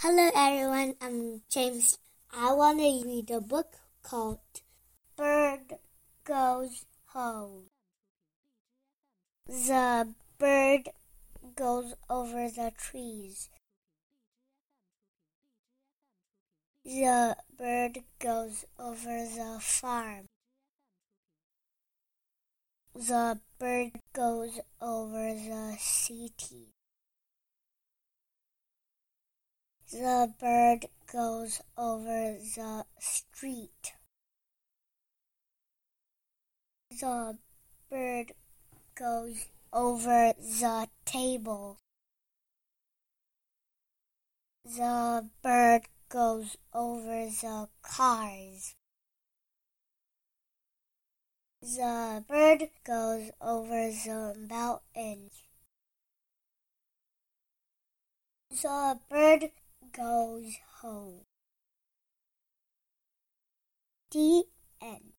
Hello, everyone. I'm James. I want to read a book called Bird Goes Home. The bird goes over the trees. The bird goes over the farm. The bird goes over the city. The bird goes over the street. The bird goes over the table. The bird goes over the cars. The bird goes over the mountains. The bird goes home. The end.